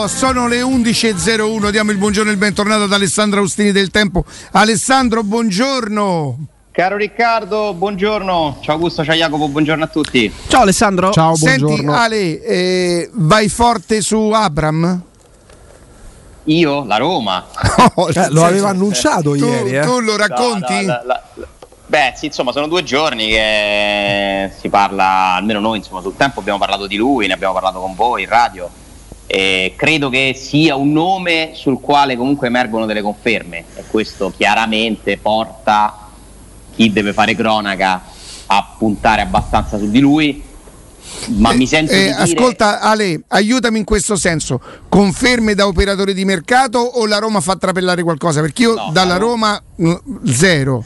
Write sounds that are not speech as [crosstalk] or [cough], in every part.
Oh, sono le 11.01, diamo il buongiorno e il bentornato ad Alessandro Austini del Tempo. Alessandro, buongiorno. Caro Riccardo, buongiorno. Ciao Augusto, ciao Jacopo, buongiorno a tutti. Ciao Alessandro. Ciao, buongiorno. Senti Ale, eh, vai forte su Abram? Io? La Roma? [laughs] Oh, eh, lo aveva annunciato tu, ieri. Eh. Tu lo racconti? No, no, la, la, beh, sì, insomma, sono due giorni che si parla, almeno noi, insomma, sul tempo abbiamo parlato di lui, ne abbiamo parlato con voi in radio. E credo che sia un nome sul quale comunque emergono delle conferme e questo chiaramente porta chi deve fare cronaca a puntare abbastanza su di lui ma mi sento eh, ascolta dire... Ale aiutami in questo senso. Conferme da operatore di mercato o la Roma fa trapelare qualcosa? Perché io no, dalla Roma, Roma zero.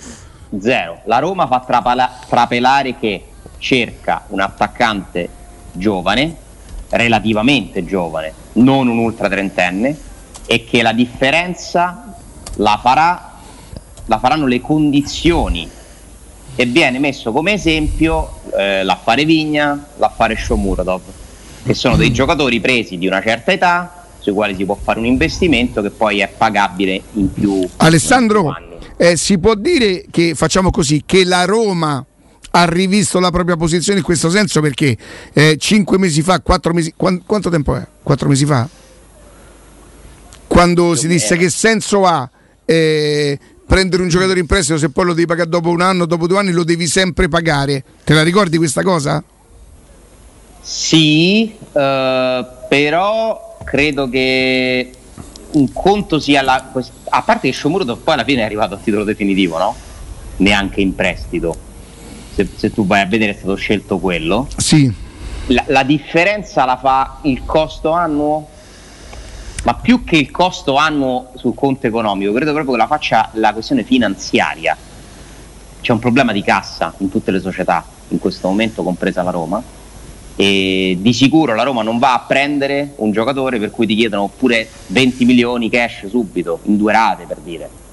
Zero. La Roma fa trapala- trapelare che cerca un attaccante giovane relativamente giovane non un ultra trentenne e che la differenza la farà la faranno le condizioni. E viene messo come esempio eh, l'affare Vigna, l'affare Shomurodov, che sono dei giocatori presi di una certa età sui quali si può fare un investimento che poi è pagabile in più. Alessandro, in più eh, si può dire che facciamo così che la Roma ha rivisto la propria posizione in questo senso perché eh, cinque mesi fa, quattro mesi, quant- quanto tempo è? Quattro mesi fa? Quando si disse che senso ha eh, prendere un giocatore in prestito se poi lo devi pagare dopo un anno, dopo due anni lo devi sempre pagare. Te la ricordi questa cosa? Sì, uh, però credo che un conto sia la... a parte che Shomurdo poi alla fine è arrivato a titolo definitivo, no? Neanche in prestito. Se, se tu vai a vedere è stato scelto quello. Sì. La, la differenza la fa il costo annuo ma più che il costo annuo sul conto economico, credo proprio che la faccia la questione finanziaria. C'è un problema di cassa in tutte le società in questo momento, compresa la Roma, e di sicuro la Roma non va a prendere un giocatore per cui ti chiedono pure 20 milioni cash subito, in due rate per dire.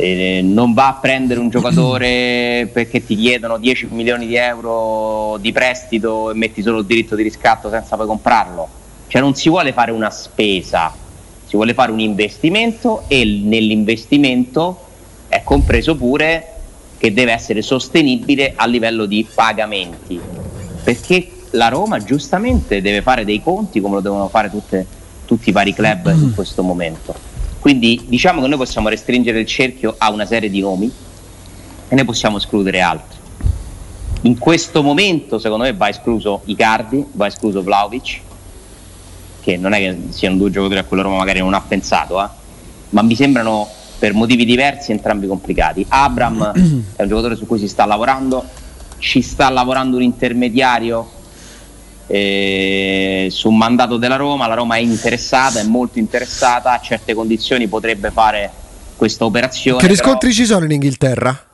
E non va a prendere un giocatore [clears throat] perché ti chiedono 10 milioni di euro di prestito e metti solo il diritto di riscatto senza poi comprarlo cioè non si vuole fare una spesa, si vuole fare un investimento e nell'investimento è compreso pure che deve essere sostenibile a livello di pagamenti, perché la Roma giustamente deve fare dei conti come lo devono fare tutte, tutti i vari club in [clears throat] questo momento. Quindi diciamo che noi possiamo restringere il cerchio a una serie di nomi e ne possiamo escludere altri. In questo momento secondo me va escluso Icardi, va escluso Vlaovic, che non è che siano due giocatori a cui Roma magari non ha pensato, eh? ma mi sembrano per motivi diversi entrambi complicati. Abram [clears throat] è un giocatore su cui si sta lavorando, ci sta lavorando un intermediario eh, su un mandato della Roma, la Roma è interessata, è molto interessata, a certe condizioni potrebbe fare questa operazione. Che riscontri però... ci sono in Inghilterra?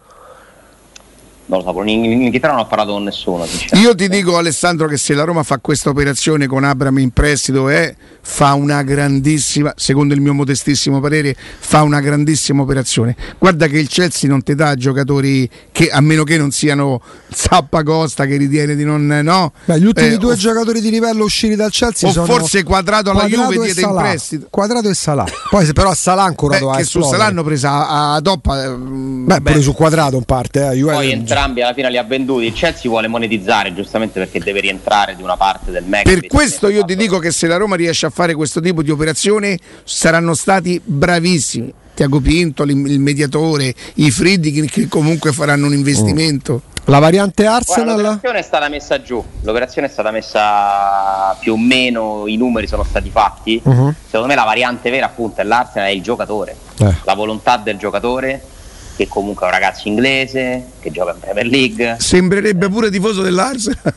Non lo so, in, Inghilterra non ho parlato con nessuno. Io ti dico Alessandro che se la Roma fa questa operazione con Abram in prestito è fa una grandissima, secondo il mio modestissimo parere, fa una grandissima operazione. Guarda che il Chelsea non ti dà giocatori che a meno che non siano Zappacosta che ritiene di non no. Beh, gli ultimi eh, due o, giocatori di livello usciti dal Chelsea o sono forse quadrato alla quadrato Juve diede in prestito. Quadrato e Salà. Poi se però a Salà ancora Beh, che su Salà hanno presa a, a toppa eh, Beh, beh, pure su quadrato in parte, eh, Poi entrambi alla fine li ha venduti. Il Chelsea vuole monetizzare giustamente perché deve rientrare di una parte del mega. Per questo io ti dico che se la Roma riesce a fare questo tipo di operazione saranno stati bravissimi. Tiago Pinto, il mediatore, i Friedrich che comunque faranno un investimento. Oh. La variante Arsenal? Guarda, l'operazione è stata messa giù, l'operazione è stata messa più o meno, i numeri sono stati fatti. Uh-huh. Secondo me la variante vera appunto è l'Arsenal, è il giocatore, eh. la volontà del giocatore che comunque è un ragazzo inglese, che gioca in Premier League. Sembrerebbe pure tifoso dell'Arsenal.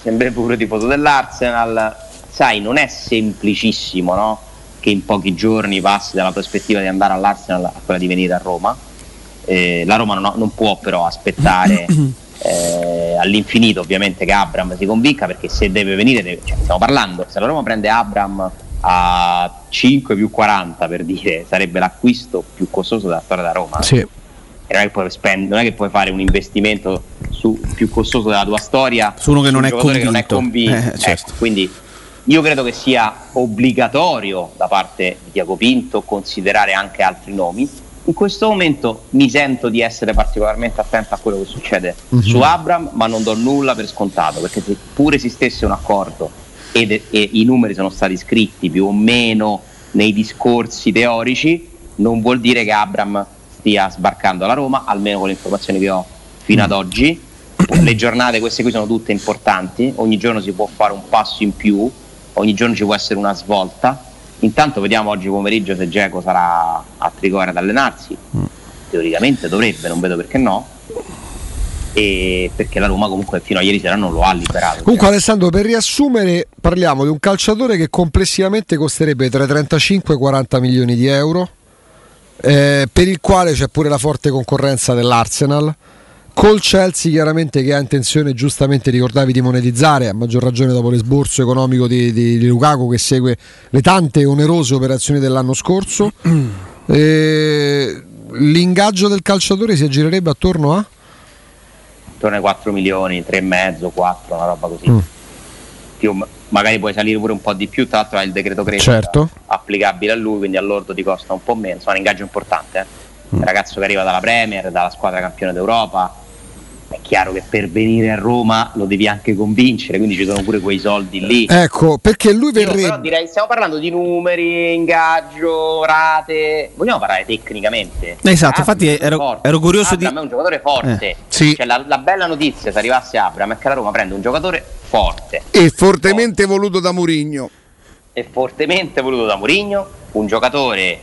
Sembrerebbe pure tifoso dell'Arsenal. Sai, non è semplicissimo, no? Che in pochi giorni passi dalla prospettiva di andare all'Arsenal a quella di venire a Roma. Eh, la Roma non, non, può però aspettare [clears throat] eh, all'infinito ovviamente che Abram si convinca perché se deve venire, deve, cioè, stiamo parlando, se la Roma prende Abram a 5 più 40 per dire sarebbe l'acquisto più costoso della storia da Roma. Sì non è, che puoi spend- non è che puoi fare un investimento su, più costoso della tua storia su uno che non è convinto, che non è convinto. Eh, certo. ecco, quindi io credo che sia obbligatorio da parte di Tiago Pinto considerare anche altri nomi. In questo momento mi sento di essere particolarmente attento a quello che succede uh-huh. su Abram, ma non do nulla per scontato, perché se pure esistesse un accordo ed, e i numeri sono stati scritti più o meno nei discorsi teorici, non vuol dire che Abram stia sbarcando alla Roma, almeno con le informazioni che ho fino ad oggi. Le giornate queste qui sono tutte importanti, ogni giorno si può fare un passo in più, ogni giorno ci può essere una svolta. Intanto vediamo oggi pomeriggio se Geco sarà a Tricore ad allenarsi. Teoricamente dovrebbe, non vedo perché no. E perché la Roma comunque fino a ieri sera non lo ha liberato. Comunque cioè. Alessandro, per riassumere, parliamo di un calciatore che complessivamente costerebbe tra 35 e 40 milioni di euro, eh, per il quale c'è pure la forte concorrenza dell'Arsenal Col Chelsea chiaramente che ha intenzione giustamente ricordavi di monetizzare, a maggior ragione dopo l'esborso economico di, di, di Lukaku che segue le tante onerose operazioni dell'anno scorso. E [clears throat] l'ingaggio del calciatore si aggirerebbe attorno a? Attorno ai 4 milioni, 3,5, 4, una roba così. Mm. Più, magari puoi salire pure un po' di più, tra l'altro hai il decreto crescita certo. applicabile a lui, quindi all'ordo ti costa un po' meno, insomma un ingaggio importante. Eh? Mm. ragazzo che arriva dalla Premier, dalla squadra campione d'Europa, è chiaro che per venire a Roma lo devi anche convincere, quindi ci sono pure quei soldi lì. Ecco, perché lui verrebbe... Io, direi, stiamo parlando di numeri, ingaggio, rate, vogliamo parlare tecnicamente. Esatto, Abram infatti ero, ero, curioso Abram di... è un giocatore forte, eh, sì. cioè, la, la, bella notizia se arrivasse Abram è che la Roma prende un giocatore forte. E fortemente forte. voluto da Murigno. E fortemente voluto da Murigno, un giocatore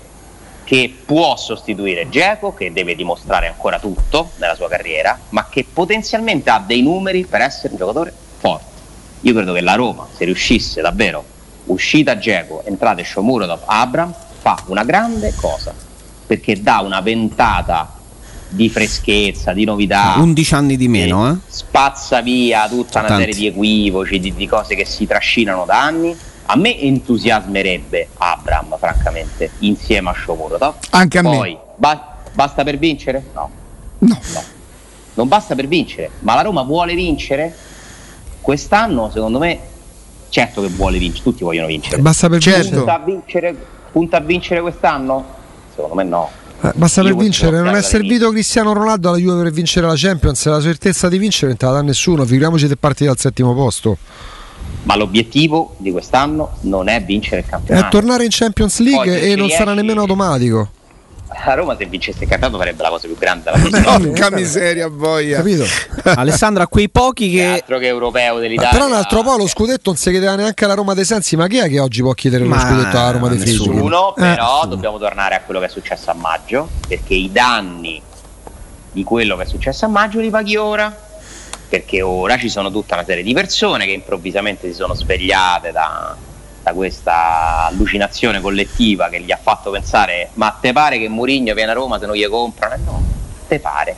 che può sostituire Geco, che deve dimostrare ancora tutto nella sua carriera, ma che potenzialmente ha dei numeri per essere un giocatore forte. Io credo che la Roma, se riuscisse davvero, uscita Geco, entrate Shomurodov, Abram, fa una grande cosa, perché dà una ventata di freschezza, di novità. 11 anni di meno, eh? Spazza via tutta una serie di equivoci, di, di cose che si trascinano da anni a me entusiasmerebbe Abram, francamente, insieme a Shomurodov. Anche a Poi, me. Ba- basta per vincere? No. no. No. Non basta per vincere, ma la Roma vuole vincere? Quest'anno, secondo me, certo che vuole vincere, tutti vogliono vincere. Basta per certo. punta, a vincere, punta a vincere quest'anno? Secondo me no. Eh, basta per vincere, non è servito Cristiano Ronaldo alla Juve per vincere la Champions, la certezza di vincere non te la dà nessuno, figuriamoci se parti dal settimo posto ma l'obiettivo di quest'anno non è vincere il campionato. È tornare in Champions League Poi, e non sarà nemmeno automatico. A Roma se vincesse il campionato farebbe la cosa più grande della [laughs] Porca miseria boia. Capito? [laughs] Alessandra, quei pochi che... Altro che europeo dell'Italia. Però un altro po' lo scudetto non si chiedeva neanche alla Roma dei Sensi, ma chi è che oggi può chiedere ma lo scudetto alla Roma dei Friuli? Nessuno, eh. però eh. dobbiamo tornare a quello che è successo a maggio, perché i danni di quello che è successo a maggio li paghi ora perché ora ci sono tutta una serie di persone che improvvisamente si sono svegliate da, da questa allucinazione collettiva che gli ha fatto pensare ma te pare che Murigno viene a Roma se non gli comprano? No, te pare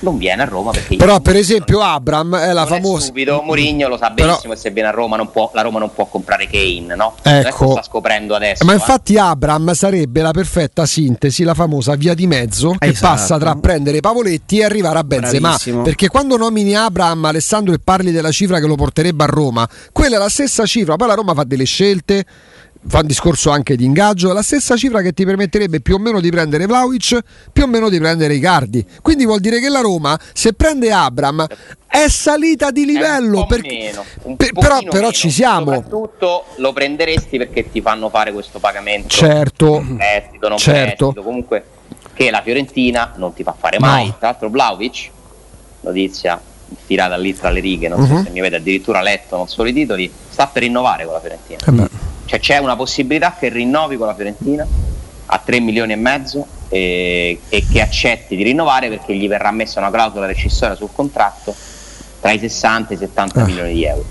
non viene a Roma perché però per esempio Abram è la famosa è stupido Mourinho lo sa benissimo però... che se viene a Roma può, la Roma non può comprare Kane no? ecco sta scoprendo adesso ma infatti eh. Abram sarebbe la perfetta sintesi la famosa via di mezzo che esatto. passa tra prendere Pavoletti e arrivare a Benzema Bravissimo. perché quando nomini Abram Alessandro e parli della cifra che lo porterebbe a Roma quella è la stessa cifra poi la Roma fa delle scelte fa un discorso anche di ingaggio, la stessa cifra che ti permetterebbe più o meno di prendere Vlaovic, più o meno di prendere Icardi. Quindi vuol dire che la Roma, se prende Abram, è salita di livello. Perché, per, però, però meno. ci siamo. Soprattutto lo prenderesti perché ti fanno fare questo pagamento. Certo. Prestito, non certo. Prestito, comunque che la Fiorentina non ti fa fare mai. No. Tra l'altro Vlaovic, notizia tirata lì tra le righe, non uh-huh. so mhm. se mi avete addirittura letto, non solo i titoli, sta per rinnovare con la Fiorentina. Eh cioè c'è una possibilità che rinnovi con la Fiorentina a 3 milioni e mezzo e, e che accetti di rinnovare perché gli verrà messa una clausola rescissoria sul contratto tra i 60 e i 70 ah. milioni di euro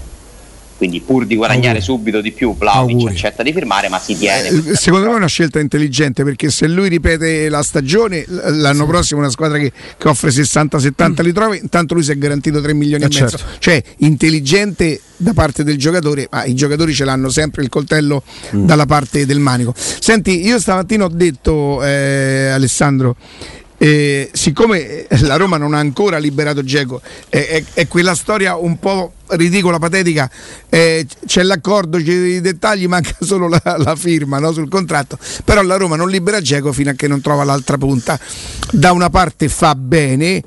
quindi pur di guadagnare Auguri. subito di più Vlaovic accetta di firmare ma si tiene eh, secondo me è una scelta intelligente perché se lui ripete la stagione l'anno sì. prossimo una squadra che, che offre 60-70 mm. li trova intanto lui si è garantito 3 milioni eh e certo. mezzo cioè intelligente da parte del giocatore ma i giocatori ce l'hanno sempre il coltello mm. dalla parte del manico senti io stamattina ho detto eh, Alessandro eh, siccome la Roma non ha ancora liberato Geco, è, è, è, quella storia un po' ridicola, patetica, eh, c'è l'accordo, c'è i dettagli, manca [laughs] solo la, la firma no, sul contratto, però la Roma non libera Geco fino a che non trova l'altra punta. Da una parte fa bene,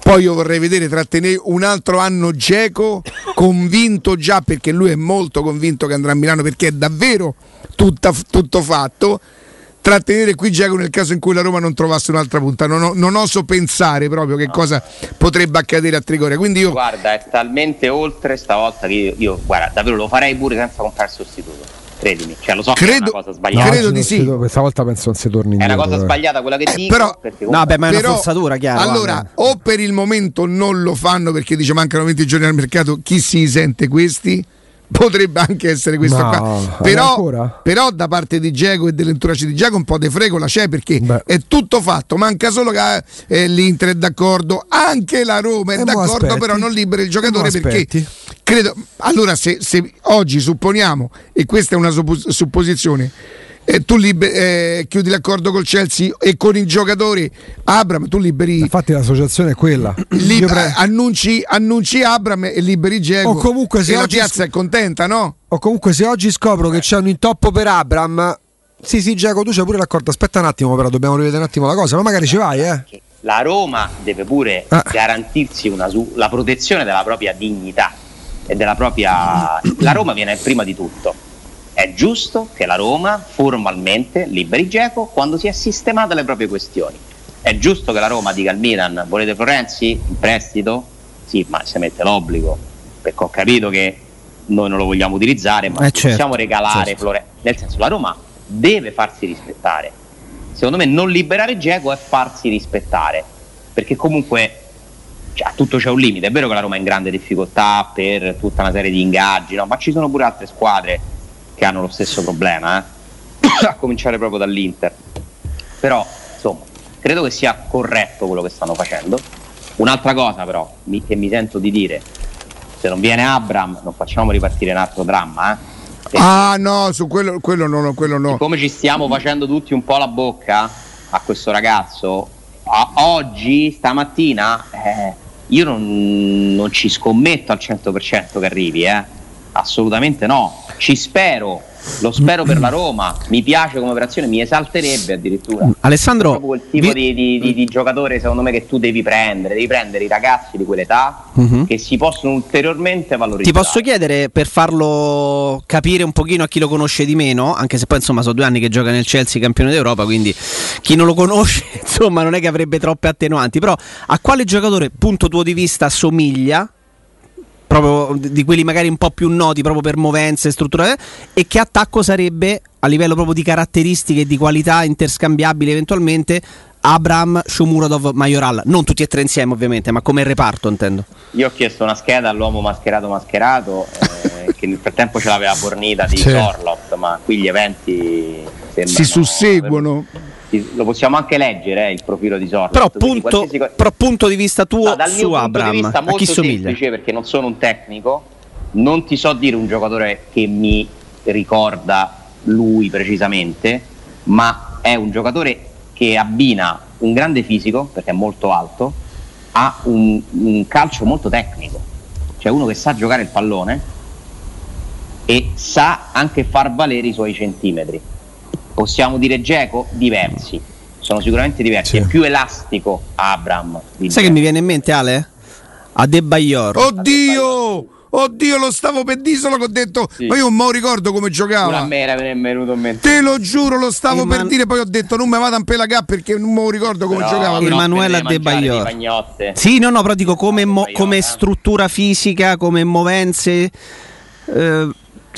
poi io vorrei vedere trattenere un altro anno Geco, convinto già perché lui è molto convinto che andrà a Milano perché è davvero tutta, tutto fatto trattenere qui Giacomo nel caso in cui la Roma non trovasse un'altra punta. Non, ho, non oso pensare proprio che no. cosa potrebbe accadere a Trigoria. Quindi io... Guarda, è talmente oltre stavolta che io, io guarda, davvero lo farei pure senza comprare il sostituto. Credimi, cioè, lo so credo, che è una cosa sbagliata. No, credo di sì. Questa volta penso non si torni indietro. È una cosa eh. sbagliata quella che eh, dico. Però, no, beh, ma è una però, forzatura, chiaro. Allora, guarda. o per il momento non lo fanno perché dice mancano 20 giorni al mercato, chi si sente questi? Potrebbe anche essere questo no, qua. Però, però, da parte di Diego e dell'entourage di Diego un po' di fregola c'è perché Beh. è tutto fatto, manca solo che eh, l'Inter è d'accordo, anche la Roma è e d'accordo, però non libera il giocatore perché credo allora se, se oggi supponiamo e questa è una supposizione eh, tu liber- eh, chiudi l'accordo col Chelsea e con i giocatori. Abram tu liberi infatti l'associazione è quella. Lib- pre- annunci, annunci, Abram e liberi Diego. O comunque se la piazza sc- è contenta no? o comunque se oggi scopro che c'è un intoppo per Abram sì sì Diego tu c'hai pure l'accordo. Aspetta un attimo però dobbiamo rivedere un attimo la cosa ma magari ci vai eh. La Roma deve pure ah. garantirsi su- la protezione della propria dignità e della propria la Roma viene prima di tutto è giusto che la Roma formalmente liberi Geco quando si è sistemata le proprie questioni. È giusto che la Roma dica al Milan volete Florenzi in prestito? Sì, ma si mette l'obbligo, perché ho capito che noi non lo vogliamo utilizzare, ma eh certo, possiamo regalare certo. Florenzi. Nel senso, la Roma deve farsi rispettare. Secondo me non liberare Geco è farsi rispettare, perché comunque cioè, tutto c'è un limite. È vero che la Roma è in grande difficoltà per tutta una serie di ingaggi, no? ma ci sono pure altre squadre che hanno lo stesso problema, eh? [coughs] a cominciare proprio dall'Inter. Però, insomma, credo che sia corretto quello che stanno facendo. Un'altra cosa però mi, che mi sento di dire, se non viene Abram non facciamo ripartire un altro dramma, eh? Ah no, su quello, quello no, quello no. Come ci stiamo facendo tutti un po' la bocca a questo ragazzo, a, oggi, stamattina, eh, io non, non, ci scommetto al 100% che arrivi, eh? Assolutamente no ci spero, lo spero per la Roma, mi piace come operazione, mi esalterebbe addirittura. Alessandro, è proprio il tipo vi... di, di, di, giocatore secondo me che tu devi prendere, devi prendere i ragazzi di quell'età uh-huh. che si possono ulteriormente valorizzare. Ti posso chiedere per farlo capire un pochino a chi lo conosce di meno, anche se poi insomma sono due anni che gioca nel Chelsea campione d'Europa, quindi chi non lo conosce [laughs] insomma non è che avrebbe troppe attenuanti, però a quale giocatore punto tuo di vista somiglia proprio di quelli magari un po' più noti proprio per movenze strutturate e che attacco sarebbe a livello proprio di caratteristiche e di qualità interscambiabili eventualmente Abram, Shomurodov, Majoral. Non tutti e tre insieme ovviamente ma come reparto intendo. Io ho chiesto una scheda all'uomo mascherato mascherato eh, [laughs] che nel frattempo ce l'aveva fornita di Sorlot ma qui gli eventi si susseguono lo possiamo anche leggere eh, il profilo di Sorloth. Però, punto, però punto di vista tuo no, dal su mio Abram, punto di vista molto semplice perché non sono un tecnico, non ti so dire un giocatore che mi ricorda lui precisamente, ma è un giocatore che abbina un grande fisico perché è molto alto a un, un calcio molto tecnico, cioè uno che sa giocare il pallone e sa anche far valere i suoi centimetri Possiamo dire Geco? Diversi, sono sicuramente diversi. Sì. È più elastico Abram. Sai Dzeko. che mi viene in mente Ale? Adebayor. Oddio! Oddio, lo stavo per dire solo che ho detto, sì. ma io non me lo ricordo come giocava. a me era venuto in mente. Te lo giuro, lo stavo Eman... per dire, poi ho detto non mi vado a pelagà perché non me lo ricordo come Però giocava. Emanuele Adebayor. Sì, no, no, però dico come, mo- come struttura fisica, come movenze. Eh,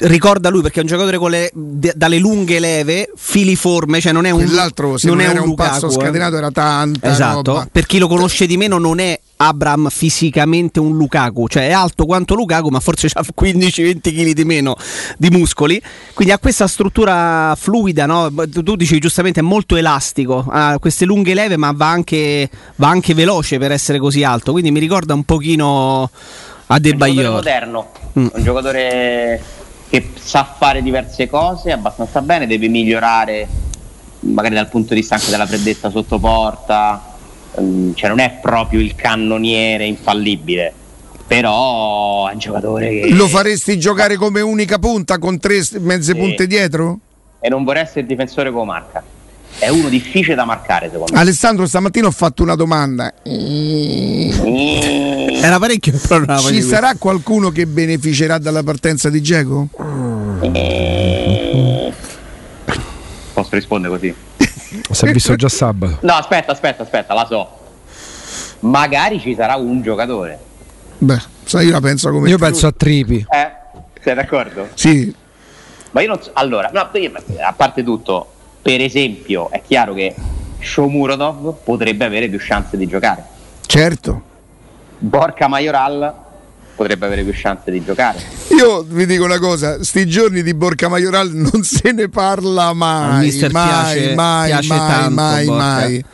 ricorda lui perché è un giocatore con le, d- dalle lunghe leve, filiforme, cioè non è un Quell'altro se non, non era un, Lukaku, passo eh. scatenato era tanta Esatto, roba. per chi lo conosce di meno non è Abram fisicamente un Lukaku, cioè è alto quanto Lukaku, ma forse ha 15-20 kg di meno di muscoli. Quindi ha questa struttura fluida, no? tu dici giustamente è molto elastico, ha queste lunghe leve, ma va anche, va anche veloce per essere così alto. Quindi mi ricorda un pochino a De Bayor. Un giocatore moderno, mm. un giocatore che sa fare diverse cose abbastanza bene, deve migliorare magari dal punto di vista anche della freddezza sotto porta, ehm, cioè non è proprio il cannoniere infallibile però è un giocatore che... Lo faresti giocare come unica punta con tre mezze sì. punte dietro? E non vorrei essere il difensore come marca. È uno difficile da marcare secondo me. Alessandro, stamattina ho fatto una domanda. Era parecchio Ci sarà qualcuno che beneficerà dalla partenza di Geco? Posso rispondere così? [laughs] Si è visto già sabato. No, aspetta, aspetta, aspetta, la so. Magari ci sarà un giocatore Beh, sai, io la penso come. Io penso a Tripi. Eh, sei d'accordo? Sì. Ma io non so. Allora, no, a parte tutto, per esempio, è chiaro che Shomurodov potrebbe avere più chance di giocare. Certo. Borca Majoral potrebbe avere più chance di giocare. Io vi dico una cosa, sti giorni di Borca Majoral non se ne parla mai, mai, piace, mai, piace mai, tanto, mai, mai.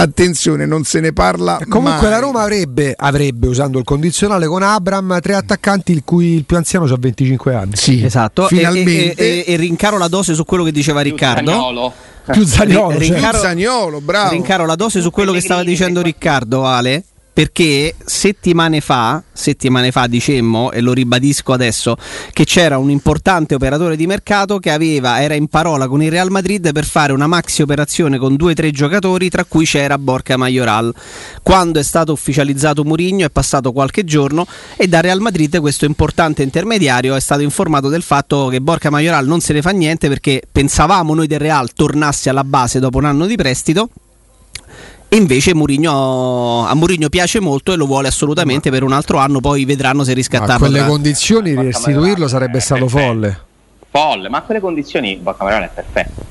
Attenzione, non se ne parla. Comunque mai. la Roma avrebbe, avrebbe, usando il condizionale con Abram, tre attaccanti il cui il più anziano ha 25 anni. Sì, esatto. Finalmente. E, e, e, e, rincaro la dose su quello che diceva Riccardo. Zagnolo. Più Zagnolo, R- rincaro, cioè. Zagnolo, bravo. Rincaro la dose su quello che stava dicendo Riccardo, Ale perché settimane fa, settimane fa dicemmo, e lo ribadisco adesso, che c'era un importante operatore di mercato che aveva, era in parola con il Real Madrid per fare una maxi operazione con due o tre giocatori, tra cui c'era Borca Majoral. Quando è stato ufficializzato Mourinho è passato qualche giorno e da Real Madrid questo importante intermediario è stato informato del fatto che Borca Majoral non se ne fa niente perché pensavamo noi del Real tornasse alla base dopo un anno di prestito e invece Murigno, a Mourinho piace molto e lo vuole assolutamente per un altro anno, poi vedranno se riscattarlo. A quelle tra... condizioni restituirlo sarebbe stato perfetto. folle. Folle, ma a quelle condizioni Borca Maioral è perfetto.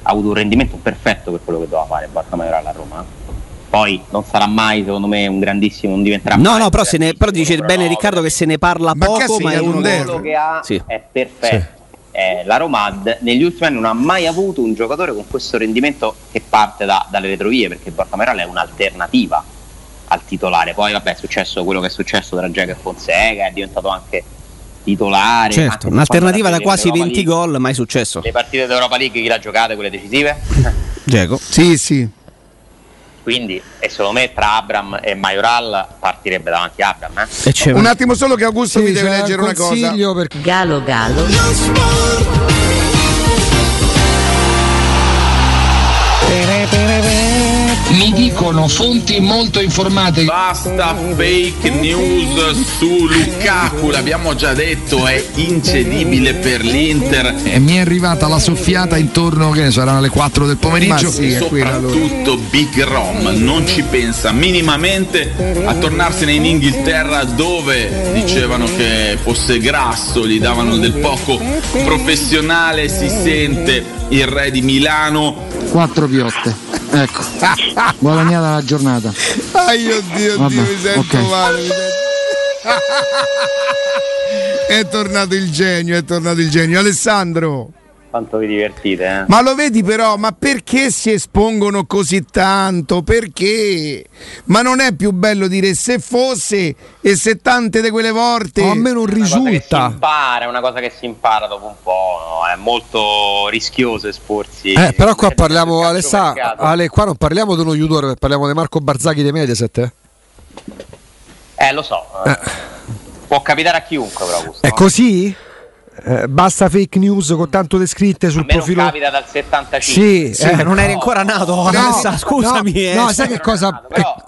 Ha avuto un rendimento perfetto per quello che doveva fare Borca Maioral a Roma. Poi non sarà mai, secondo me, un grandissimo, non diventerà No, no, però, ne, però dice bene Riccardo che se ne parla ma poco, ma è uno che ha sì. è perfetto. Sì eh, la Roma negli ultimi anni non ha mai avuto un giocatore con questo rendimento che parte da, dalle retrovie perché Borcameral è un'alternativa al titolare. Poi vabbè è successo quello che è successo tra Giacomo e Fonseca è diventato anche titolare. Certo, un'alternativa da quasi 20 gol mai successo. Le partite d'Europa League chi l'ha giocate quelle decisive? Diego? Sì sì quindi e secondo me tra Abram e Majoral partirebbe davanti a Abram eh? un attimo solo che Augusto sì, mi deve leggere una cosa. per... Galo Galo mi dicono fonti molto informate. Basta fake news su Lukaku, l'abbiamo già detto, è incedibile per l'Inter. E mi è arrivata la soffiata intorno, che ne so, erano le 4 del pomeriggio. Sì, e soprattutto Big Rom non ci pensa minimamente a tornarsene in Inghilterra dove dicevano che fosse grasso, gli davano del poco professionale, si sente il re di Milano. Quattro piotte. Ecco, [laughs] guadagnata la giornata. Ai oddio, Vabbè, mi sento okay. male. Mi sento... [laughs] è tornato il genio, è tornato il genio. Alessandro quanto vi divertite. Eh? Ma lo vedi però, ma perché si espongono così tanto? Perché? Ma non è più bello dire se fosse e se tante di quelle volte... Oh, a me non risulta. si impara, è una cosa che si impara dopo un po', no? è molto rischioso esporsi. Eh, però qua parliamo, Alessa, Ale, qua non parliamo di uno Udor, parliamo di Marco Barzaghi di Mediaset. Eh, eh lo so. Eh. Può capitare a chiunque, però. Augusto, è così? Eh, basta fake news con tanto descritte sul profilo. Non capita dal 75. Sì, sì eh, non eri ancora nato. No, no, scusami. No, eh. no sai che cosa. Nato, però...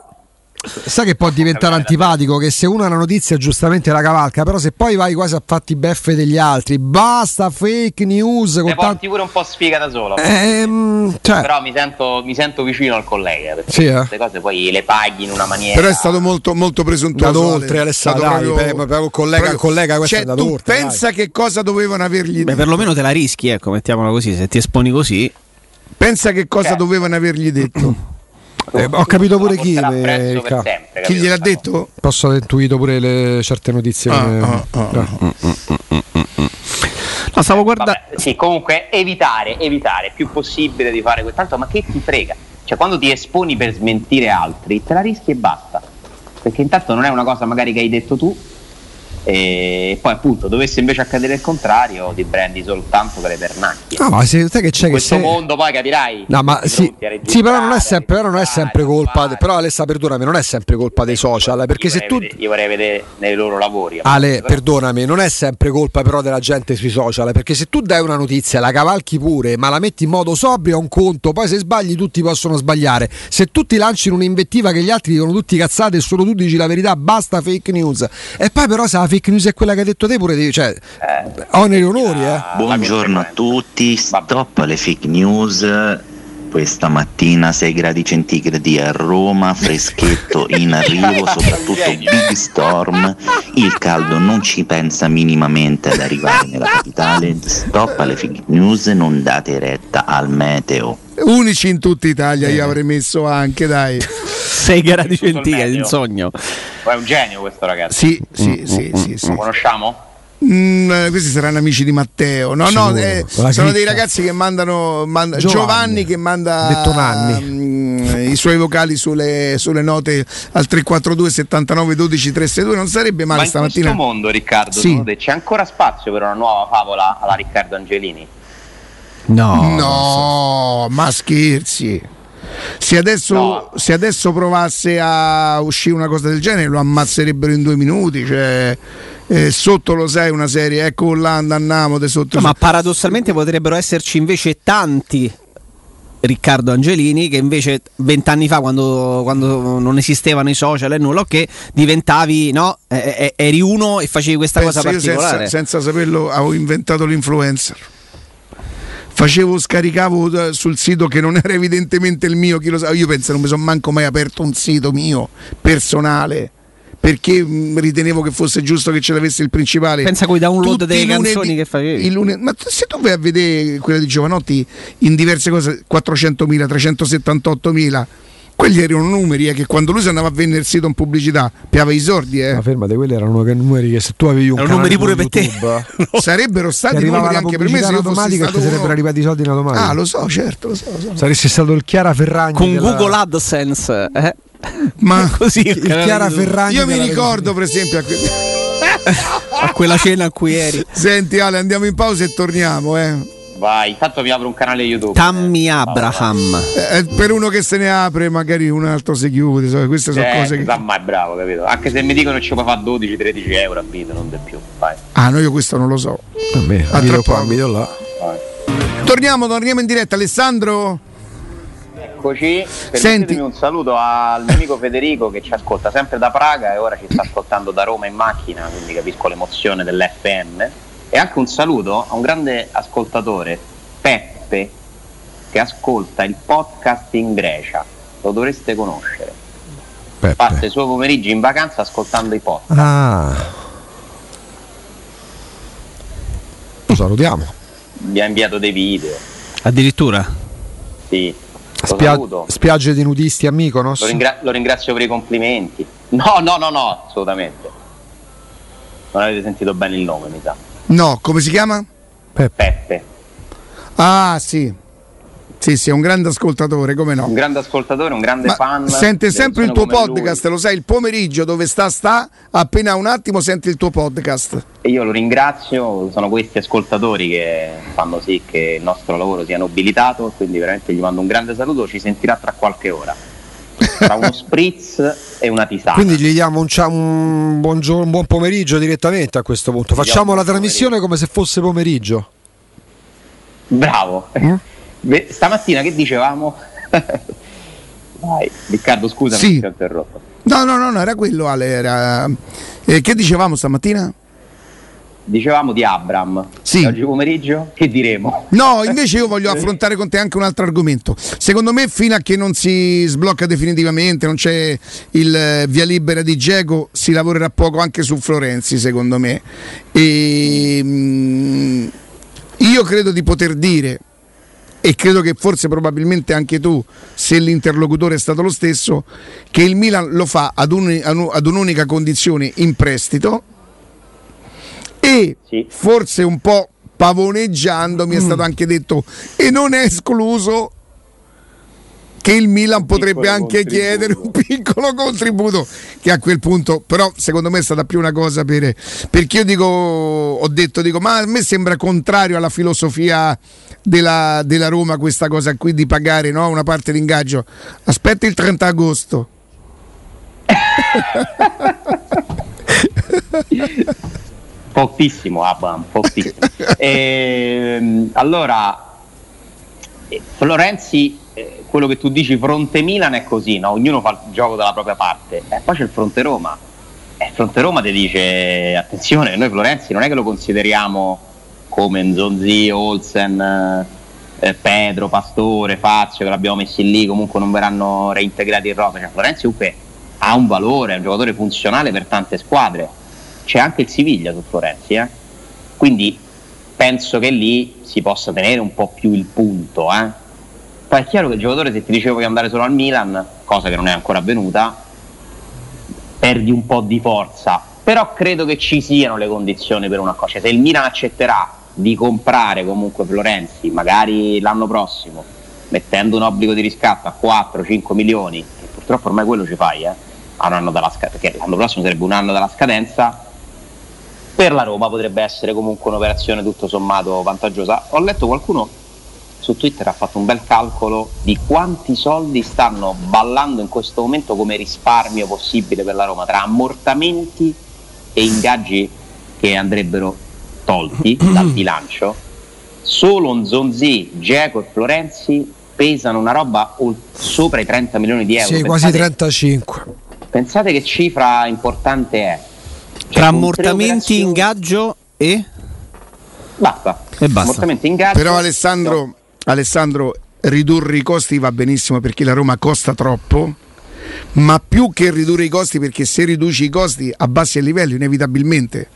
Sai che può diventare antipatico? Che se uno ha una notizia giustamente la cavalca, però se poi vai quasi a fatti beffe degli altri, basta fake news. Con porti tanti... pure un po' sfiga da solo. Ehm, cioè... Però mi sento, mi sento, vicino al collega. Perché sì, eh? queste cose poi le paghi in una maniera. Però è stato molto, molto presuntuoso. Oltre Alessandro. Dai, proprio... per, per, collega proprio... collega, questo cioè, è andato oltre. Pensa dai. che cosa dovevano avergli detto. Beh, perlomeno te la rischi, ecco, mettiamola così. Se ti esponi così. Pensa che cosa certo. dovevano avergli detto. [clears throat] Eh, ho capito pure chi. Le... Sempre, chi gliel'ha detto? Posso aver intuito pure le certe notizie. Ah, che... ah, ah, ah. No, stavo guardando. Sì, comunque evitare, evitare più possibile di fare questo. Tanto, ma che ti frega? Cioè, quando ti esponi per smentire altri, te la rischi e basta. Perché intanto non è una cosa magari che hai detto tu, e poi appunto dovesse invece accadere il contrario ti prendi soltanto per le pernacchie. No ma se, sai che c'è in questo se... mondo poi capirai. No ma sì, sì però non è sempre, però non è sempre colpa de, però Alessa perdonami non è sempre colpa dei social perché se tu vedere, io vorrei vedere nei loro lavori Ale però. perdonami non è sempre colpa però della gente sui social perché se tu dai una notizia la cavalchi pure ma la metti in modo sobrio a un conto poi se sbagli tutti possono sbagliare. Se tu ti lanci in un'invettiva che gli altri dicono tutti cazzate e solo tu dici la verità basta fake news. E poi però se la fake news è quella che hai detto te pure cioè, eh, oneri onori eh. buongiorno a tutti stop alle fake news. Questa mattina 6 gradi centigradi a Roma, freschetto [laughs] in arrivo, soprattutto big storm, il caldo non ci pensa minimamente ad arrivare nella capitale, stop alle fake news, non date retta al meteo. Unici in tutta Italia, io avrei messo anche, dai. [laughs] 6 gradi centigradi, in sogno. È un genio questo ragazzo. Sì, sì, sì, sì, sì. Lo conosciamo? Mm, eh, questi saranno amici di Matteo. No, no, eh, sono dei ragazzi che mandano. Manda, Giovanni, Giovanni, che manda mm, i suoi vocali sulle, sulle, note al 342 79 12 362. Non sarebbe male ma stamattina. In questo mondo, Riccardo, sì. c'è ancora spazio per una nuova favola alla Riccardo Angelini? No, no, ma scherzi. Se adesso, no. se adesso, provasse a uscire una cosa del genere, lo ammazzerebbero in due minuti. Cioè, eh, sotto lo sai una serie, ecco là andiamo de sotto. No, ma paradossalmente potrebbero esserci invece tanti Riccardo Angelini che invece vent'anni fa quando, quando, non esistevano i social e nulla che diventavi no, eri uno e facevi questa Penso cosa particolare senza, senza saperlo avevo inventato l'influencer facevo, scaricavo sul sito che non era evidentemente il mio, chi lo sa, io penso non mi sono manco mai aperto un sito mio personale perché ritenevo che fosse giusto che ce l'avesse il principale. Pensa coi download Tutti delle lunedì, canzoni che facevi. Lunedì, ma se tu vai a vedere quella di Giovanotti in diverse cose, 400.000, 378.000 quelli erano numeri eh, che quando lui si andava a vendere il sito in pubblicità piava i sordi. Eh. Ma fermate, quelli erano numeri che se tu avevi un erano numeri pure per YouTube, [laughs] te. sarebbero stati numeri anche per me se automatica che sarebbero arrivati i soldi in automatico. Ah, lo so, certo, lo so. Lo so. Saresti stato il Chiara Ferragni con della... Google AdSense. Eh? Ma [laughs] così il Chiara Ferragni. Io mi ricordo, per esempio, a, que... [laughs] a quella cena a cui eri. Senti, Ale, andiamo in pausa e torniamo, eh. Vai, intanto mi apro un canale YouTube. Tammy Abraham. Eh, per uno che se ne apre, magari un altro si chiude. So, queste sono eh, cose che. Tammy è bravo, capito? Anche se mi dicono che ci puoi fare 12-13 euro a video, non di più. Vai. Ah, no, io questo non lo so. A me, a video qua, video là. Vai. Torniamo, torniamo in diretta, Alessandro. Eccoci, permettetemi un saluto al mio amico Federico che ci ascolta sempre da Praga e ora ci sta ascoltando da Roma in macchina, quindi capisco l'emozione dell'FM e anche un saluto a un grande ascoltatore, Peppe, che ascolta il podcast in Grecia. Lo dovreste conoscere. Peppe. Passa i suoi pomeriggi in vacanza ascoltando i podcast. Ah. Lo salutiamo. Vi ha inviato dei video. Addirittura? Sì. Spia- spiagge di nudisti amico, no? Lo, ringra- lo ringrazio per i complimenti. No, no, no, no, assolutamente. Non avete sentito bene il nome, mi sa. No, come si chiama? Peppe. Peppe. Ah, sì. Sì, sì, è un grande ascoltatore, come no? Un grande ascoltatore, un grande Ma fan. Sente sempre il tuo podcast, lui. lo sai, il pomeriggio dove sta sta, appena un attimo senti il tuo podcast. E io lo ringrazio, sono questi ascoltatori che fanno sì che il nostro lavoro sia nobilitato, quindi veramente gli mando un grande saluto, ci sentirà tra qualche ora tra uno spritz e una tisana. Quindi gli diamo un, un, buon, un buon pomeriggio direttamente a questo punto. Gli Facciamo la trasmissione come se fosse pomeriggio. Bravo. Mm? Beh, stamattina che dicevamo? [laughs] Vai, Riccardo, scusa, sì. mi ho interrotto. No, no, no, no, era quello Ale. Era... Eh, che dicevamo stamattina? Dicevamo di Abram. Sì. oggi pomeriggio che diremo? No, invece io voglio affrontare con te anche un altro argomento. Secondo me, fino a che non si sblocca definitivamente, non c'è il eh, via libera di Geco, si lavorerà poco anche su Florenzi, secondo me. E, mm, io credo di poter dire, e credo che forse probabilmente anche tu, se l'interlocutore è stato lo stesso, che il Milan lo fa ad, un, ad un'unica condizione in prestito e sì. forse un po' pavoneggiando mi è mm. stato anche detto e non è escluso che il Milan un potrebbe anche chiedere un piccolo contributo che a quel punto però secondo me è stata più una cosa per, perché io dico ho detto dico ma a me sembra contrario alla filosofia della, della Roma questa cosa qui di pagare no, una parte d'ingaggio aspetta il 30 agosto [laughs] Pochissimo, Abba, pochissimo. [laughs] e, ehm, allora, eh, Florenzi, eh, quello che tu dici fronte Milan è così, no? ognuno fa il gioco dalla propria parte. E poi c'è il fronte Roma. E fronte Roma ti dice, attenzione, noi Florenzi non è che lo consideriamo come Nzonzi, Olsen, eh, Pedro, Pastore, Fazio, che l'abbiamo messi lì, comunque non verranno reintegrati in rosa. Cioè, Florenzi comunque ha un valore, è un giocatore funzionale per tante squadre. C'è anche il Siviglia su Florenzi, eh? quindi penso che lì si possa tenere un po' più il punto. Eh? Poi è chiaro che il giocatore, se ti dicevo che andare solo al Milan, cosa che non è ancora avvenuta, perdi un po' di forza. Però credo che ci siano le condizioni per una cosa. Cioè, se il Milan accetterà di comprare comunque Florenzi, magari l'anno prossimo, mettendo un obbligo di riscatto a 4-5 milioni, che purtroppo ormai quello ci fai, eh? a un anno dalla scadenza, perché l'anno prossimo sarebbe un anno dalla scadenza, per la Roma potrebbe essere comunque un'operazione tutto sommato vantaggiosa. Ho letto qualcuno su Twitter ha fatto un bel calcolo di quanti soldi stanno ballando in questo momento come risparmio possibile per la Roma tra ammortamenti e ingaggi che andrebbero tolti [clears throat] dal bilancio. Solo Nzonzi, Geco e Florenzi pesano una roba sopra i 30 milioni di euro. Sì, quasi 35 Pensate che cifra importante è. Cioè, Tra ammortamenti, ingaggio e... Basta. E basta. Ingaggio, Però Alessandro, no. Alessandro, ridurre i costi va benissimo perché la Roma costa troppo, ma più che ridurre i costi perché se riduci i costi abbassi il livello inevitabilmente.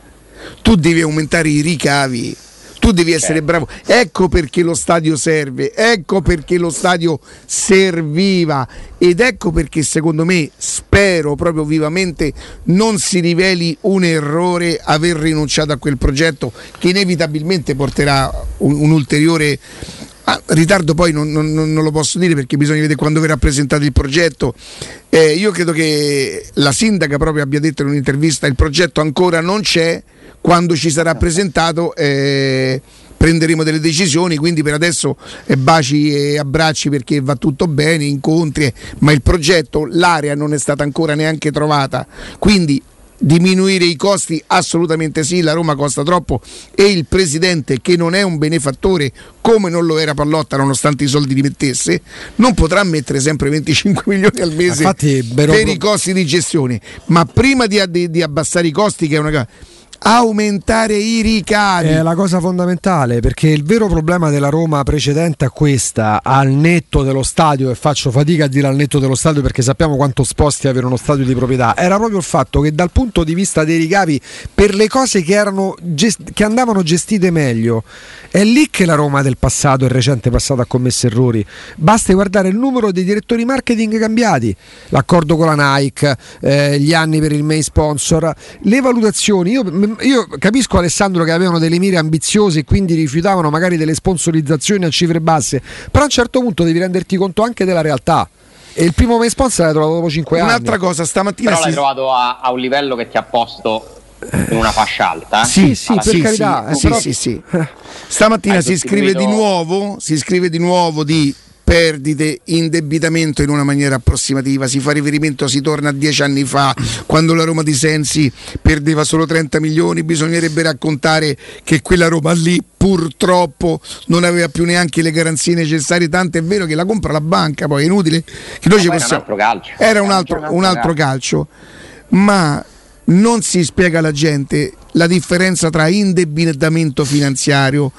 Tu devi aumentare i ricavi tu devi essere certo. bravo. Ecco perché lo stadio serve, ecco perché lo stadio serviva ed ecco perché secondo me spero proprio vivamente non si riveli un errore aver rinunciato a quel progetto che inevitabilmente porterà un, un ulteriore Ah, ritardo poi non, non, non, lo posso dire perché bisogna vedere quando verrà presentato il progetto. Eh, io credo che la sindaca proprio abbia detto in un'intervista il progetto ancora non c'è, quando ci sarà presentato eh, prenderemo delle decisioni, quindi per adesso eh, baci e abbracci perché va tutto bene, incontri, ma il progetto, l'area non è stata ancora neanche trovata, quindi diminuire i costi assolutamente sì, la Roma costa troppo e il presidente che non è un benefattore come non lo era Pallotta nonostante i soldi li mettesse, non potrà mettere sempre 25 [laughs] milioni al mese Infatti, per i costi di gestione, ma prima di, di, di abbassare i costi che è una cosa aumentare i ricavi. È la cosa fondamentale perché il vero problema della Roma precedente a questa, al netto dello stadio, e faccio fatica a dire al netto dello stadio perché sappiamo quanto sposti avere uno stadio di proprietà, era proprio il fatto che dal punto di vista dei ricavi, per le cose che, erano, che andavano gestite meglio, è lì che la Roma del passato, il recente passato, ha commesso errori. Basta guardare il numero dei direttori marketing cambiati, l'accordo con la Nike, eh, gli anni per il main sponsor, le valutazioni. Io io capisco Alessandro che avevano delle mire ambiziose e quindi rifiutavano magari delle sponsorizzazioni a cifre basse, però a un certo punto devi renderti conto anche della realtà. E il primo main sponsor l'hai trovato dopo 5 anni. Un'altra cosa, stamattina. Però si... l'hai trovato a, a, un livello che ti ha posto in una fascia alta. Eh? Sì, sì, per sì, carità. Sì, però... sì, sì, [laughs] Stamattina si scrive di nuovo, si scrive di nuovo di perdite, indebitamento in una maniera approssimativa, si fa riferimento, si torna a dieci anni fa, quando la Roma di Sensi perdeva solo 30 milioni, bisognerebbe raccontare che quella Roma lì purtroppo non aveva più neanche le garanzie necessarie, tanto è vero che la compra la banca, poi è inutile. Che noi ci possiamo... Era un altro calcio. Era un altro, un altro calcio, ma non si spiega alla gente la differenza tra indebitamento finanziario,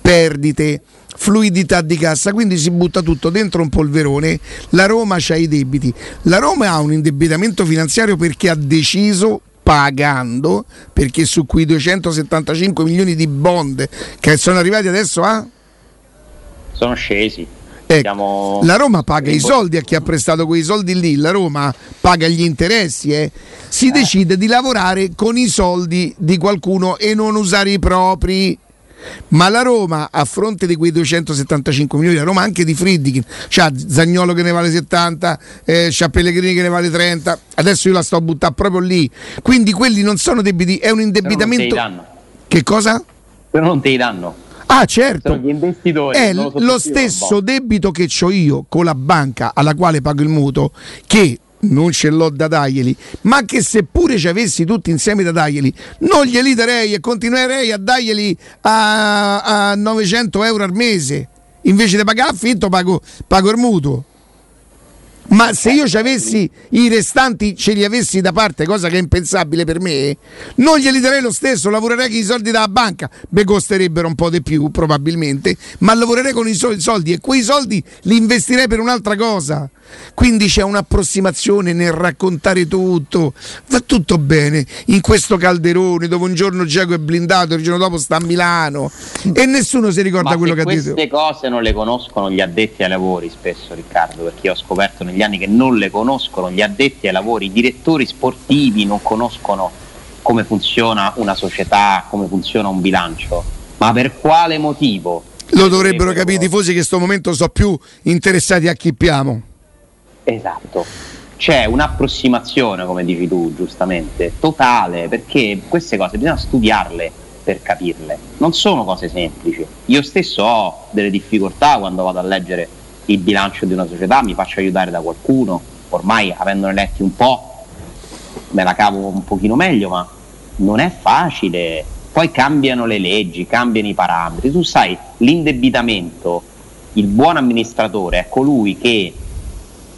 perdite, fluidità di cassa, quindi si butta tutto dentro un polverone. La Roma ha i debiti, la Roma ha un indebitamento finanziario perché ha deciso pagando perché su quei 275 milioni di bond che sono arrivati adesso a sono scesi Ecco, la Roma paga i soldi a chi ha prestato quei soldi lì, la Roma paga gli interessi, eh. si eh. decide di lavorare con i soldi di qualcuno e non usare i propri Ma la Roma, a fronte di quei 275 milioni, la Roma anche di Friedkin, c'ha Zagnolo che ne vale 70, eh, c'ha Pellegrini che ne vale 30, adesso io la sto a buttare proprio lì. Quindi quelli non sono debiti, è un indebitamento. Che cosa? Però non te li danno. Ah, certo. Sono gli investitori. È lo, lo stesso debito che ho io con la banca alla quale pago il mutuo, che non ce l'ho da darglieli, ma che seppure ci avessi tutti insieme da darglieli, non glieli darei e continuerei a darglieli a, a 900 euro al mese. Invece di pagare affitto pago, pago il mutuo. Ma se io ci avessi i restanti, ce li avessi da parte, cosa che è impensabile per me, non glieli darei lo stesso, lavorerei con i soldi dalla banca. Beh, costerebbero un po' di più probabilmente, ma lavorerei con i soldi e quei soldi li investirei per un'altra cosa. Quindi c'è un'approssimazione nel raccontare tutto, va tutto bene in questo calderone dove un giorno Giacomo è blindato, il giorno dopo sta a Milano e nessuno si ricorda Ma quello che ha detto. Queste cose non le conoscono gli addetti ai lavori spesso Riccardo, perché io ho scoperto negli anni che non le conoscono gli addetti ai lavori, i direttori sportivi non conoscono come funziona una società, come funziona un bilancio, ma per quale motivo? Lo dovrebbero capire i tifosi che in questo momento sono più interessati a chi piamo. Esatto, c'è un'approssimazione, come dici tu giustamente, totale, perché queste cose bisogna studiarle per capirle, non sono cose semplici. Io stesso ho delle difficoltà quando vado a leggere il bilancio di una società, mi faccio aiutare da qualcuno, ormai avendone letti un po' me la cavo un pochino meglio, ma non è facile. Poi cambiano le leggi, cambiano i parametri. Tu sai, l'indebitamento, il buon amministratore è colui che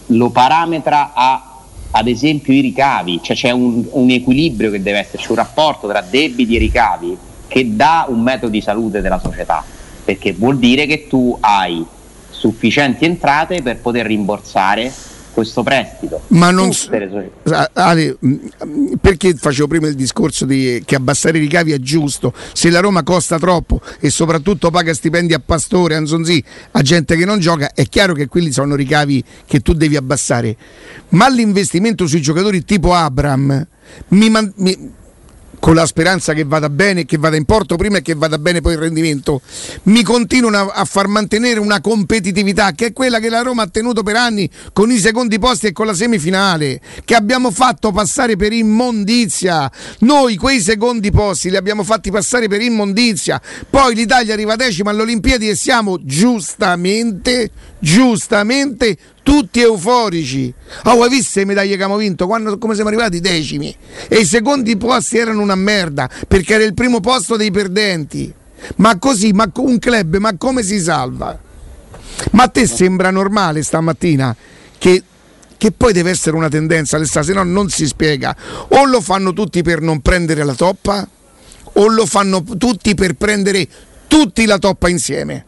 lo parametra a ad esempio i ricavi, cioè c'è un, un, equilibrio che deve esserci, un rapporto tra debiti e ricavi che dà un metodo di salute della società, perché vuol dire che tu hai sufficienti entrate per poter rimborsare questo prestito. Ma non so, Ale, mm, perché facevo prima il discorso di, che abbassare i ricavi è giusto? Se la Roma costa troppo e soprattutto paga stipendi a Pastore, a Nzonzi, a gente che non gioca, è chiaro che quelli sono ricavi che tu devi abbassare. Ma l'investimento sui giocatori tipo Abram mi, mi con la speranza che vada bene, che vada in porto prima e che vada bene poi il rendimento, mi continuano a, far mantenere una competitività che è quella che la Roma ha tenuto per anni con i secondi posti e con la semifinale, che abbiamo fatto passare per immondizia. Noi quei secondi posti li abbiamo fatti passare per immondizia. Poi l'Italia arriva decima alle Olimpiadi e siamo giustamente, giustamente tutti euforici. Oh, hai visto le medaglie che abbiamo vinto? Quando, come siamo arrivati? Decimi. E i secondi posti erano una merda, perché era il primo posto dei perdenti. Ma così, ma un club, ma come si salva? Ma a te sembra normale stamattina che, che poi deve essere una tendenza, se no non si spiega. O lo fanno tutti per non prendere la toppa, o lo fanno tutti per prendere tutti la toppa insieme.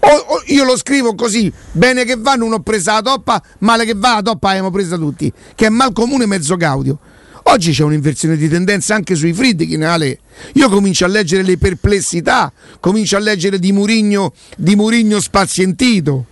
O, o io lo scrivo così, bene che va, non ho presa la toppa, male che va, la toppa l'abbiamo presa tutti, che è mal comune mezzo gaudio. Oggi c'è un'inversione di tendenza anche sui Friedkin, Ale. Io comincio a leggere le perplessità, comincio a leggere di Murigno, di Murigno spazientito.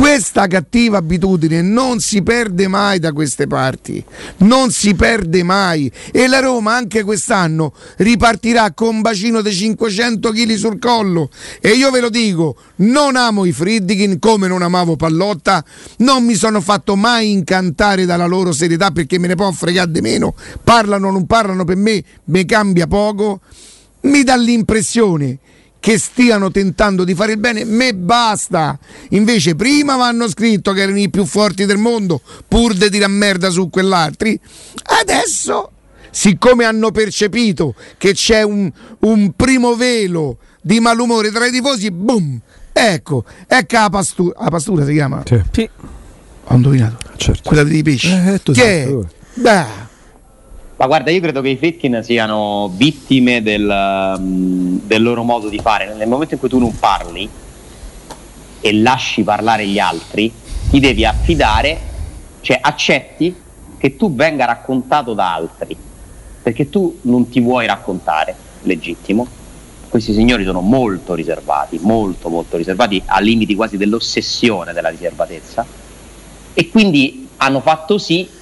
Questa cattiva abitudine non si perde mai da queste parti, non si perde mai. E la Roma anche quest'anno ripartirà con un bacino di 500 kg sul collo. E io ve lo dico, non amo i Friedkin come non amavo Pallotta, non mi sono fatto mai incantare dalla loro serietà perché me ne può fregare di meno, parlano o non parlano per me, mi cambia poco, mi dà l'impressione che stiano tentando di fare il bene, me basta. Invece prima mi hanno scritto che erano i più forti del mondo, pur di dire merda su quell'altri. Adesso, siccome hanno percepito che c'è un, un primo velo di malumore tra i tifosi, boom! Ecco, ecco la pastura, la pastura si chiama? Sì. Ho indovinato. Certo. Quella dei pesci. Eh, che? Beh, ma guarda, io credo che i Fitkin siano vittime del, um, del, loro modo di fare. Nel momento in cui tu non parli e lasci parlare gli altri, ti devi affidare, cioè accetti che tu venga raccontato da altri, perché tu non ti vuoi raccontare, legittimo. Questi signori sono molto riservati, molto molto riservati, a limiti quasi dell'ossessione della riservatezza, e quindi hanno fatto sì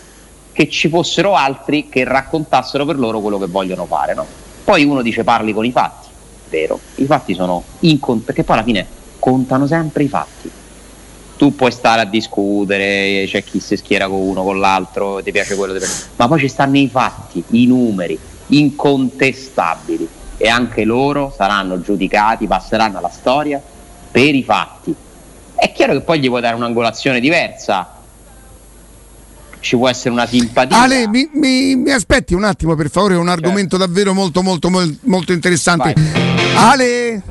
che ci fossero altri che raccontassero per loro quello che vogliono fare. No? Poi uno dice parli con i fatti. vero. I fatti sono incont- perché poi alla fine contano sempre i fatti. Tu puoi stare a discutere, c'è chi si schiera con uno, con l'altro, ti piace quello, ti piace... ma poi ci stanno i fatti, i numeri incontestabili e anche loro saranno giudicati, passeranno alla storia per i fatti. È chiaro che poi gli puoi dare un'angolazione diversa, ci può essere una simpatia. Ale, mi, mi, mi aspetti un attimo per favore, è un argomento certo. davvero molto molto molto interessante. Vai. Ale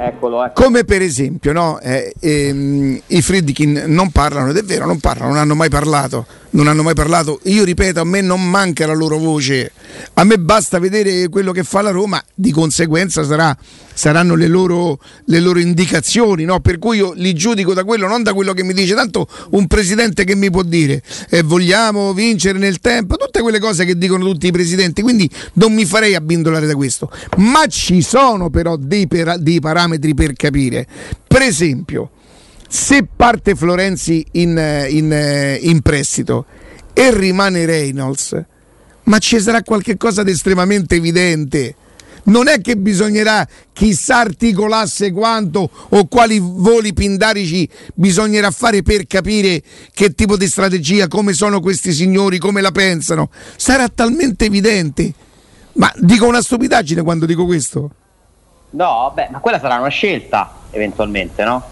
Eccolo, ecco. Come per esempio, no? eh, ehm, i Friedkin non parlano, ed è vero, non parlano, non hanno mai parlato, non hanno mai parlato. Io ripeto, a me non manca la loro voce, a me basta vedere quello che fa la Roma, di conseguenza sarà, saranno le loro, le loro indicazioni, no? per cui io li giudico da quello, non da quello che mi dice. Tanto un presidente che mi può dire eh, vogliamo vincere nel tempo, tutte quelle cose che dicono tutti i presidenti, quindi non mi farei abbindolare da questo. Ma ci sono però dei, per, dei parametri per capire. Per esempio, se parte Florenzi in, in, in prestito e rimane Reynolds, ma ci sarà qualcosa di estremamente evidente. Non è che bisognerà chissà articolasse quanto o quali voli pindarici bisognerà fare per capire che tipo di strategia, come sono questi signori, come la pensano. Sarà talmente evidente. Ma dico una stupidaggine quando dico questo? No, beh, ma quella sarà una scelta eventualmente, no?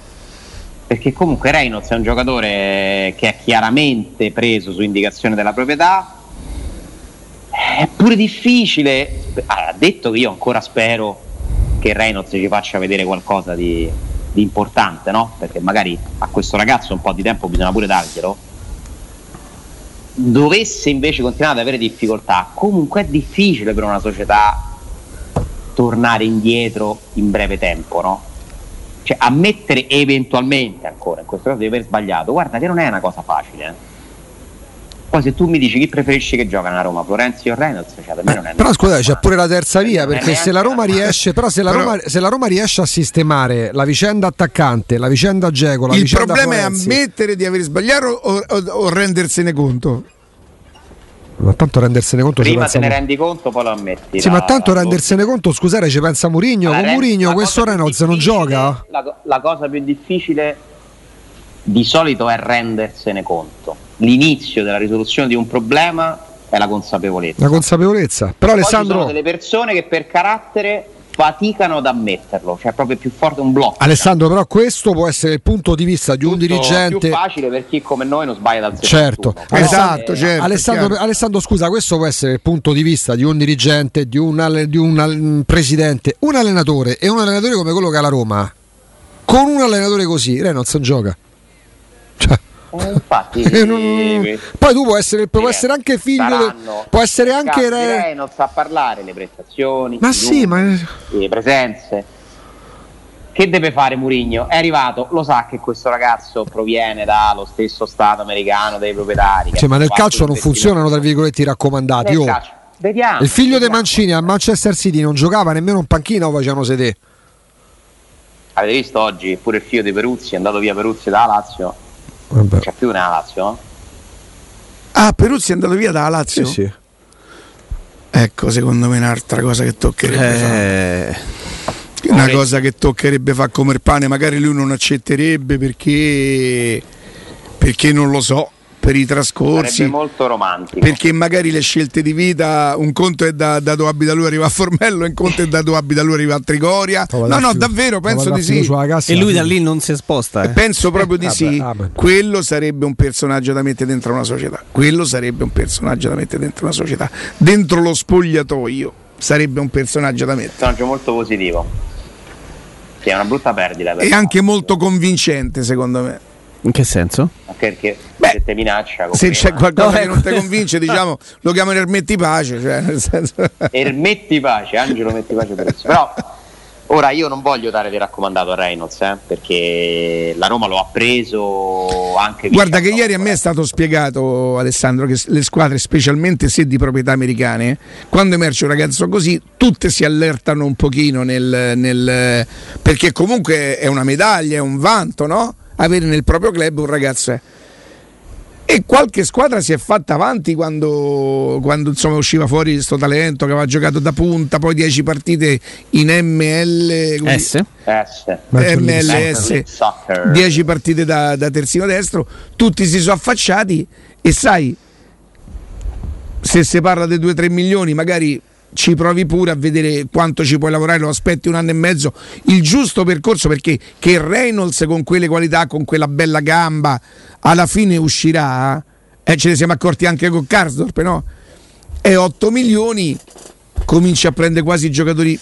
Perché comunque Reynolds è un giocatore che è chiaramente preso su indicazione della proprietà. È pure difficile. Ha detto che io ancora spero che Reynolds ci faccia vedere qualcosa di, di importante, no? Perché magari a questo ragazzo un po' di tempo bisogna pure darglielo. Dovesse invece continuare ad avere difficoltà, comunque è difficile per una società tornare indietro in breve tempo, no? Cioè ammettere eventualmente ancora, in questo caso di aver sbagliato, guarda che non è una cosa facile. Eh? Poi se tu mi dici chi preferisci che gioca a Roma, Florenzi o Reynolds, cioè per me non è Però scusate, c'è pure la terza via, perché se la Roma riesce, però se la, però, Roma, se la Roma riesce a sistemare la vicenda attaccante, la vicenda Geco, la il vicenda problema Florenzi, è ammettere di aver sbagliato o, o, o rendersene conto. Ma tanto rendersene conto Prima te ne rendi conto, poi lo ammetti. Sì, la, ma tanto rendersene conto, scusate, ci pensa Murigno. Con Murigno questo Reynolds non gioca? La, la, cosa più difficile di solito è rendersene conto. L'inizio della risoluzione di un problema è la consapevolezza. La consapevolezza. Però Poi Alessandro... Ci sono delle persone che per carattere faticano ad ammetterlo, cioè proprio più forte un blocco. Alessandro, però questo può essere il punto di vista di un dirigente. È più facile per chi come noi non sbaglia dal Certo, esatto, eh, certo Alessandro, Alessandro, scusa, questo può essere il punto di vista di un dirigente, di un, di un presidente, un allenatore e un allenatore come quello che ha la Roma. Con un allenatore così, Reynolds non gioca. Cioè, infatti, [laughs] non... poi tu puoi essere, può essere anche figlio, può essere anche re. non sa parlare le prestazioni, ma sì, numeri, ma le presenze. Che deve fare Murigno? È arrivato, lo sa che questo ragazzo proviene dallo stesso Stato americano dei proprietari. Cioè, ma nel calcio non funzionano tra virgolette i raccomandati. Oh. Vediamo, il figlio di Mancini al Manchester City non giocava nemmeno un panchino o facevano sedere. Avete visto oggi pure il figlio di Peruzzi è andato via Peruzzi da Lazio Vabbè. C'è più nella Lazio? Ah, Peruzzi è andato via dalla Lazio? Sì, sì. Ecco, secondo me è un'altra cosa che toccherebbe eh... fare. Una cosa che toccherebbe fare come il pane, magari lui non accetterebbe perché, perché non lo so per i trascorsi. Sarebbe molto romantico. Perché magari le scelte di vita, un conto è da, da dove abita lui arriva a Formello, un conto è da dove abita lui arriva a Trigoria. No, no, davvero, penso di sì. E lui da lì non si sposta. Eh. Penso proprio di sì. Quello sarebbe un personaggio da mettere dentro una società. Quello sarebbe un personaggio da mettere dentro una società. Dentro lo spogliatoio sarebbe un personaggio da mettere. Un personaggio molto positivo. Sì, è una brutta perdita. E anche molto convincente, secondo me. In che senso? Perché Beh, se te minaccia. Se c'è qualcosa no, che ecco. non ti convince, [laughs] diciamo, lo chiamano Ermetti Pace. Cioè, nel senso... Ermetti Pace, Angelo Metti Pace Però ora io non voglio dare di raccomandato a Reynolds eh, perché la Roma lo ha preso anche. Guarda che ieri a me è stato spiegato, Alessandro, che le squadre, specialmente se di proprietà americane, quando emerge un ragazzo così, tutte si allertano un pochino nel, nel perché comunque è una medaglia, è un vanto, no? avere nel proprio club un ragazzo. E qualche squadra si è fatta avanti quando, quando insomma, usciva fuori questo talento che aveva giocato da punta, poi 10 partite in ML, S. MLS, Soccer. 10 partite da, da terzino destro, tutti si sono affacciati e sai, se si parla dei 2-3 milioni, magari ci provi pure a vedere quanto ci puoi lavorare, lo aspetti un anno e mezzo, il giusto percorso perché che Reynolds con quelle qualità, con quella bella gamba, alla fine uscirà, eh, ce ne siamo accorti anche con Karsdorp, no? È 8 milioni, cominci a prendere quasi i giocatori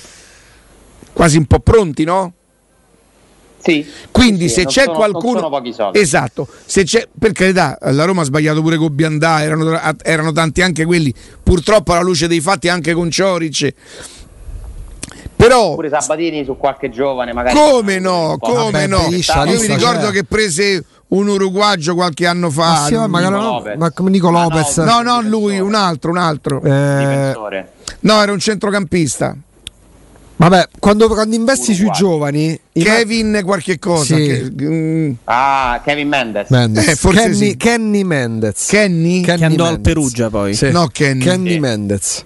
quasi un po' pronti, no? Sì. Quindi Sì, se c'è sono- qualcuno Non sono pochi soldi. Esatto, se c'è per carità, la Roma ha sbagliato pure con Biandà, erano, erano tanti anche quelli, purtroppo alla luce dei fatti anche con Cioric. Però Pure Sabatini su qualche giovane magari. come no, come Vabbè, no? Io mi ricordo c'è. che prese un uruguagio qualche anno fa. Ma sì, ma Nico no, Lopez. ma Nico Ma no, Lopez. no, no, lui, un altro, un altro. Eh, Difensore. No, era un centrocampista. Vabbè, quando, quando investi sui giovani, Kevin qualche cosa. Sì. che- mm, Ah, Kevin Mendes. Mendes. Eh, forse Kenny, sì. Kenny Mendez. Kenny? Kenny Che andò al Mendez. Perugia poi. Sì. No, Kenny. Kenny Sì. Mendez.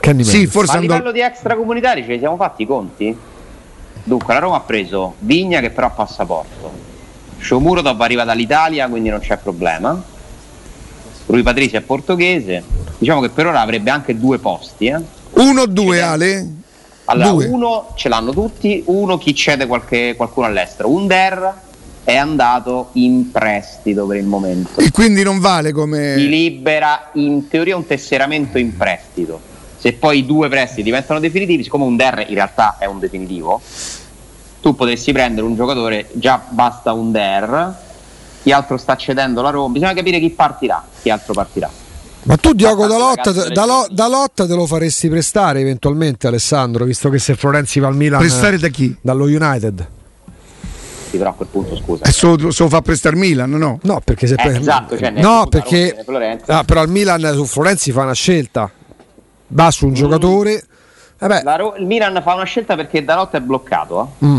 Kenny Sì, Mendez. forse Ma a andò. livello di extracomunitari ce li siamo fatti i conti? Dunque, la Roma ha preso Vigna che però ha passaporto. Shomurodov arriva dall'Italia, quindi non c'è problema. Rui Patricio è portoghese. Diciamo che per ora avrebbe anche due posti. eh. Uno o due, Ale? Allora, Due. uno ce l'hanno tutti, uno chi cede qualche- qualcuno all'estero. Under è andato in prestito per il momento. E quindi non vale Ti come. libera in teoria un tesseramento in prestito. Se poi i due prestiti diventano definitivi, siccome un DER in realtà è un definitivo, tu potresti prendere un giocatore, già basta un DER, chi altro sta cedendo la Roma, bisogna capire chi partirà, chi altro partirà. Ma tu Diogo Dalot, ragazzi, Dalot, Dalot te lo faresti prestare eventualmente Alessandro, visto che se Florenzi va al Milan Prestare da chi? dallo United. Sì, però a quel punto scusa. E se lo, se lo fa prestare Milan, no? No, perché se Eh, pre- esatto, cioè, No, è perché ah, però al Milan su Florenzi fa una scelta. Va su un Mm. giocatore. Vabbè, La Ro- il Milan fa una scelta perché Dalot è bloccato. eh. mm.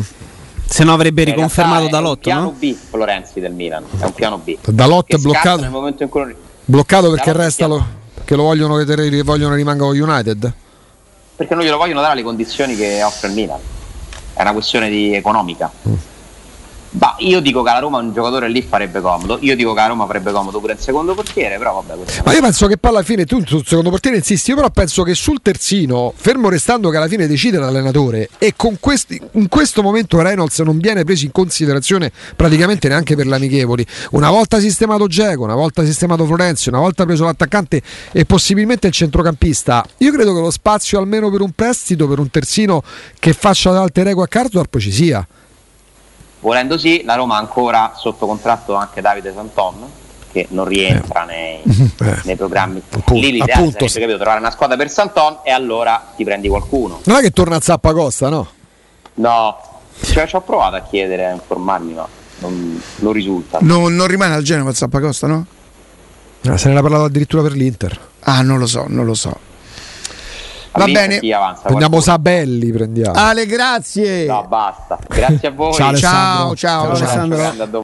Se no avrebbe In realtà riconfermato è Dalotto, un piano no? B Florenzi del Milan, è un piano B. Dalot è bloccato, nel momento in cui bloccato perché resta lo, che lo vogliono che vogliono rimanga con United. perché non glielo vogliono dare alle condizioni che offre il Milan. È una questione di economica. Ma io dico che la Roma un giocatore lì farebbe comodo. Io dico che la Roma farebbe comodo pure il secondo portiere, però vabbè, Ma io penso che poi alla fine tu sul secondo portiere insisti, io però penso che sul terzino, fermo restando che alla fine decide l'allenatore e con questi, in questo momento Reynolds non viene preso in considerazione praticamente neanche per l'amichevoli. Una volta sistemato Geco, una volta sistemato Florenzi, una volta preso l'attaccante e possibilmente il centrocampista, io credo che lo spazio almeno per un prestito, per un terzino che faccia da alter ego a Karsdorp ci sia. Volendo sì, la Roma ha ancora sotto contratto anche Davide Santon, che non rientra nei, [laughs] Eh. nei programmi. Appunto, Lì l'ideale appunto, sarebbe capito, trovare una squadra per Santon e allora ti prendi qualcuno. Non è che torna a Zappacosta, no? No, cioè, ci ho provato a chiedere, a informarmi, ma non, non risulta. Non, non rimane al Genova Zappacosta, no? Eh, Se ne era parlato addirittura per l'Inter. Ah, non lo so, non lo so. Va bene. chi avanza, Prendiamo qualcuno. Sabelli, prendiamo. Ale, grazie. No, basta. Grazie a voi. Ciao, Alessandro. ciao, ciao, Ciao, ciao. Grande, a domani.